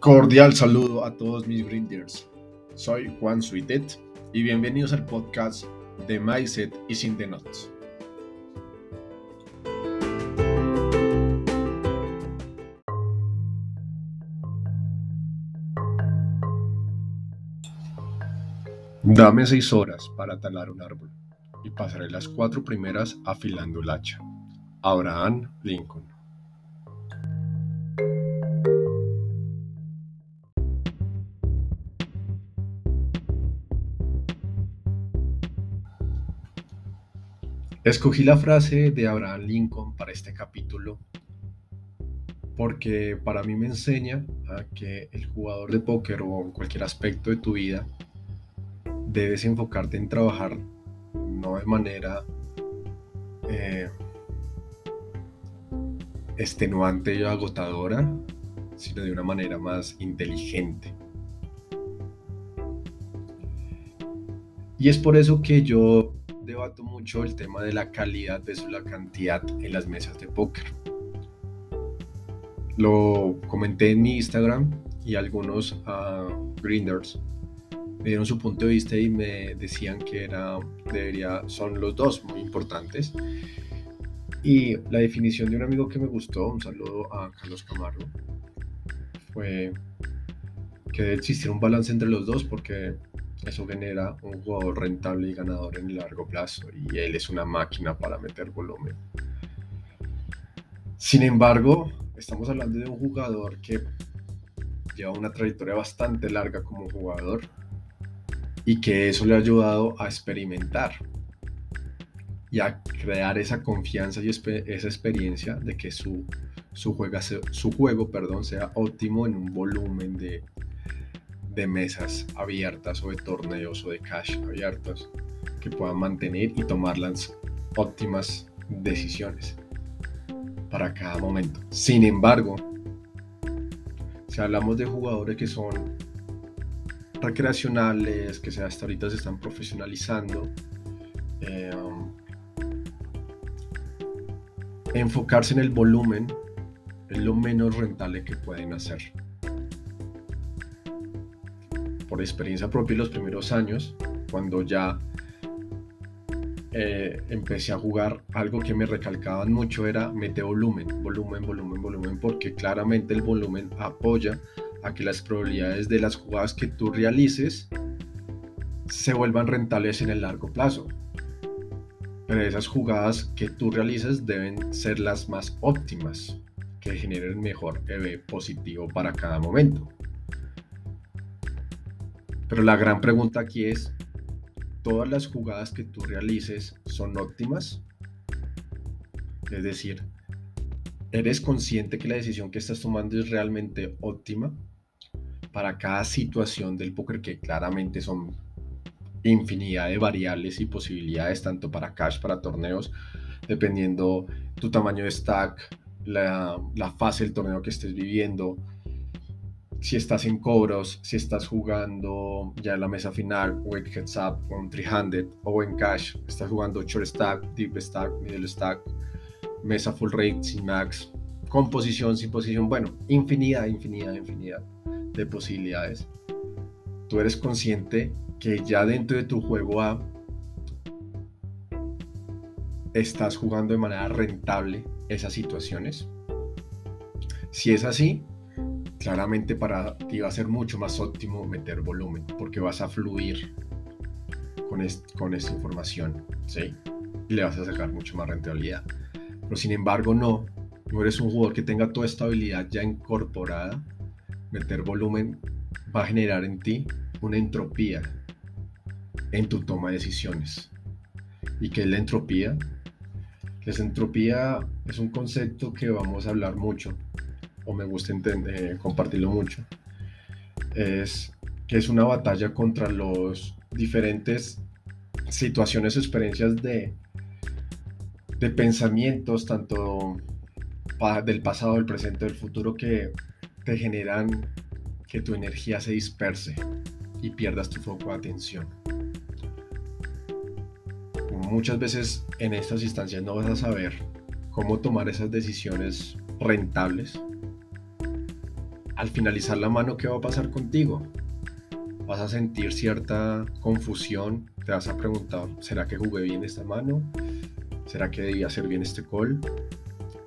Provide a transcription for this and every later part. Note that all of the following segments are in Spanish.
Cordial saludo a todos mis grinders. Soy Juan Suitet y bienvenidos al podcast de Mindset y Sin the Notes. Dame seis horas para talar un árbol y pasaré las cuatro primeras afilando el hacha. Abraham Lincoln. Escogí la frase de Abraham Lincoln para este capítulo porque para mí me enseña a que el jugador de póker o en cualquier aspecto de tu vida debes enfocarte en trabajar no de manera eh, extenuante y agotadora, sino de una manera más inteligente. Y es por eso que yo debato mucho el tema de la calidad versus la cantidad en las mesas de póker. Lo comenté en mi Instagram y algunos uh, grinders me dieron su punto de vista y me decían que era, debería, son los dos muy importantes. Y la definición de un amigo que me gustó, un saludo a Carlos Camargo, fue que debe existir un balance entre los dos porque eso genera un jugador rentable y ganador en el largo plazo y él es una máquina para meter volumen. Sin embargo, estamos hablando de un jugador que lleva una trayectoria bastante larga como jugador y que eso le ha ayudado a experimentar y a crear esa confianza y esa experiencia de que su, su, su juego perdón, sea óptimo en un volumen de de mesas abiertas o de torneos o de cash abiertos que puedan mantener y tomar las óptimas decisiones para cada momento. Sin embargo, si hablamos de jugadores que son recreacionales, que hasta ahorita se están profesionalizando, eh, enfocarse en el volumen es lo menos rentable que pueden hacer por experiencia propia los primeros años, cuando ya eh, empecé a jugar, algo que me recalcaban mucho era mete volumen, volumen, volumen, volumen, porque claramente el volumen apoya a que las probabilidades de las jugadas que tú realices se vuelvan rentables en el largo plazo. Pero esas jugadas que tú realices deben ser las más óptimas, que generen mejor EV positivo para cada momento. Pero la gran pregunta aquí es, ¿todas las jugadas que tú realices son óptimas? Es decir, ¿eres consciente que la decisión que estás tomando es realmente óptima para cada situación del póker que claramente son infinidad de variables y posibilidades tanto para cash, para torneos, dependiendo tu tamaño de stack, la, la fase del torneo que estés viviendo, si estás en cobros, si estás jugando ya en la mesa final o heads up o en 300 o en cash, estás jugando short stack, deep stack, middle stack, mesa full rate, sin max, con posición, sin posición, bueno, infinidad, infinidad, infinidad de posibilidades. Tú eres consciente que ya dentro de tu juego A estás jugando de manera rentable esas situaciones. Si es así, claramente para ti va a ser mucho más óptimo meter volumen porque vas a fluir con, con esta información, ¿sí? Y le vas a sacar mucho más rentabilidad. Pero sin embargo, no, no eres un jugador que tenga toda esta habilidad ya incorporada. Meter volumen va a generar en ti una entropía en tu toma de decisiones. ¿Y qué es la entropía? La entropía es un concepto que vamos a hablar mucho o me gusta entender, compartirlo mucho, es que es una batalla contra los diferentes situaciones experiencias de, de pensamientos, tanto del pasado, del presente, del futuro, que te generan que tu energía se disperse y pierdas tu foco de atención. Muchas veces en estas instancias no vas a saber cómo tomar esas decisiones rentables al finalizar la mano, ¿qué va a pasar contigo? Vas a sentir cierta confusión, te vas a preguntar, ¿será que jugué bien esta mano? ¿Será que debía hacer bien este call?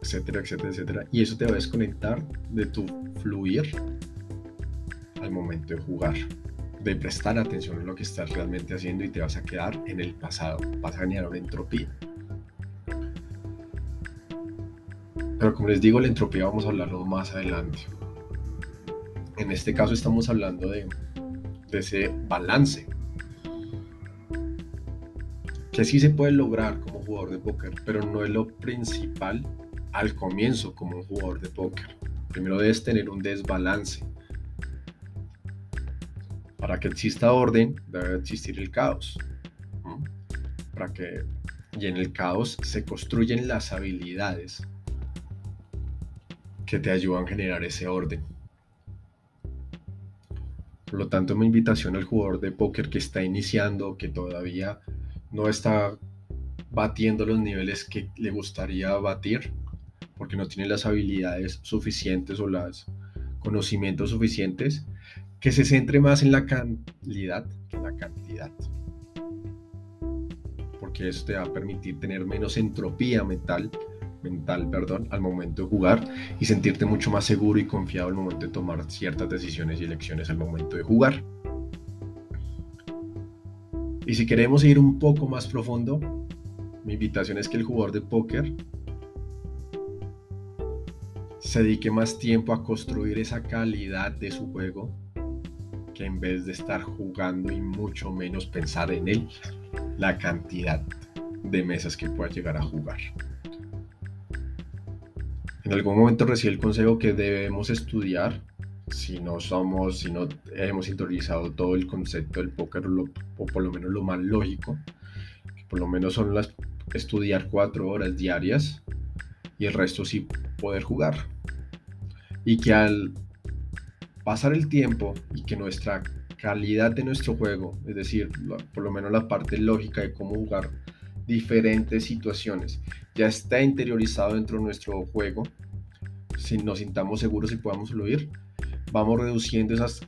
Etcétera, etcétera, etcétera. Y eso te va a desconectar de tu fluir al momento de jugar, de prestar atención a lo que estás realmente haciendo y te vas a quedar en el pasado, vas a generar una entropía. Pero como les digo, la entropía vamos a hablarlo más adelante. En este caso estamos hablando de, ese balance que sí se puede lograr como jugador de póker, pero no es lo principal al comienzo como un jugador de póker. Primero debes tener un desbalance para que exista orden, debe existir el caos. Para que, y en el caos se construyen las habilidades que te ayudan a generar ese orden. Por lo tanto, mi invitación al jugador de póker que está iniciando, que todavía no está batiendo los niveles que le gustaría batir, porque no tiene las habilidades suficientes o los conocimientos suficientes, que se centre más en la calidad que en la cantidad. Porque eso te va a permitir tener menos entropía mental, mental, perdón, al momento de jugar y sentirte mucho más seguro y confiado al momento de tomar ciertas decisiones y elecciones al momento de jugar. Y si queremos ir un poco más profundo, mi invitación es que el jugador de póker se dedique más tiempo a construir esa calidad de su juego en vez de estar jugando y mucho menos pensar en él, la cantidad de mesas que pueda llegar a jugar. En algún momento recibí el consejo que debemos estudiar si no somos, si no hemos interiorizado todo el concepto del póker, o por lo menos lo más lógico, que por lo menos son las estudiar cuatro horas diarias y el resto sí poder jugar. Y que al pasar el tiempo y que nuestra calidad de nuestro juego, es decir, por lo menos la parte lógica de cómo jugar diferentes situaciones, ya está interiorizado dentro de nuestro juego, si nos sintamos seguros y podamos fluir, vamos reduciendo esas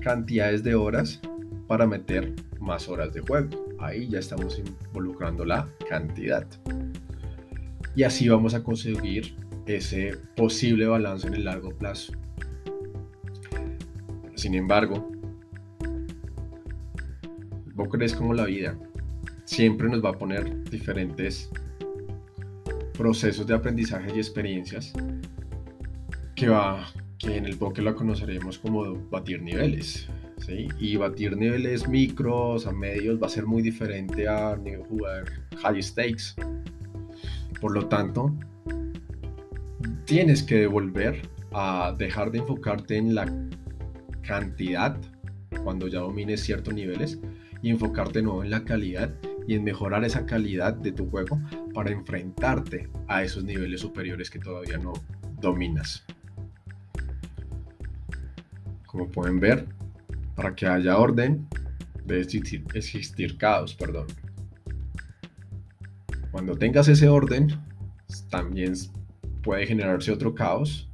cantidades de horas para meter más horas de juego. Ahí ya estamos involucrando la cantidad. Y así vamos a conseguir ese posible balance en el largo plazo. Sin embargo, vos crees como la vida siempre nos va a poner diferentes procesos de aprendizaje y experiencias que va que en el póker la conoceremos como batir niveles ¿sí? y batir niveles micros a medios va a ser muy diferente a jugar high stakes por lo tanto tienes que devolver a dejar de enfocarte en la cantidad cuando ya domines ciertos niveles y enfocarte nuevo en la calidad y en mejorar esa calidad de tu juego para enfrentarte a esos niveles superiores que todavía no dominas. Como pueden ver, para que haya orden debe existir, existir caos, perdón. Cuando tengas ese orden, también puede generarse otro caos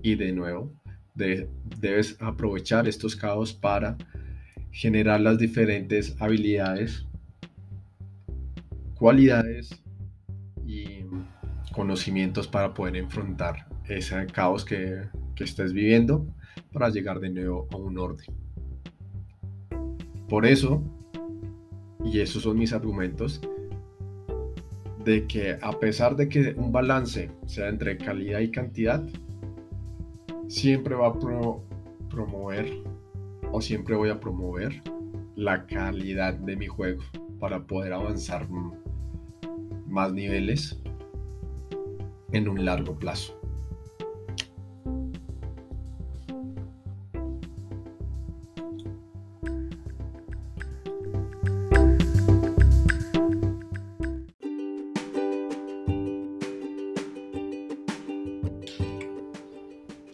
y de nuevo debes aprovechar estos caos para generar las diferentes habilidades, cualidades y conocimientos para poder enfrentar ese caos que, que estés viviendo para llegar de nuevo a un orden. Por eso, y esos son mis argumentos, de que a pesar de que un balance sea entre calidad y cantidad, siempre va a promover o siempre voy a promover la calidad de mi juego para poder avanzar más niveles en un largo plazo.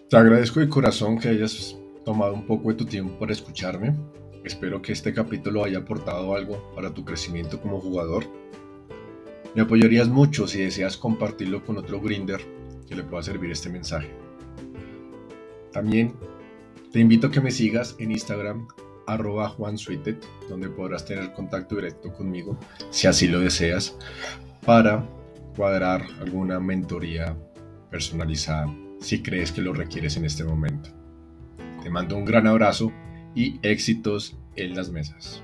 Te agradezco de corazón que hayas tomado un poco de tu tiempo para escucharme. Espero que este capítulo haya aportado algo para tu crecimiento como jugador. Me apoyarías mucho si deseas compartirlo con otro grinder que le pueda servir este mensaje. También te invito a que me sigas en Instagram arroba donde podrás tener contacto directo conmigo si así lo deseas para cuadrar alguna mentoría personalizada si crees que lo requieres en este momento. Te mando un gran abrazo y éxitos en las mesas.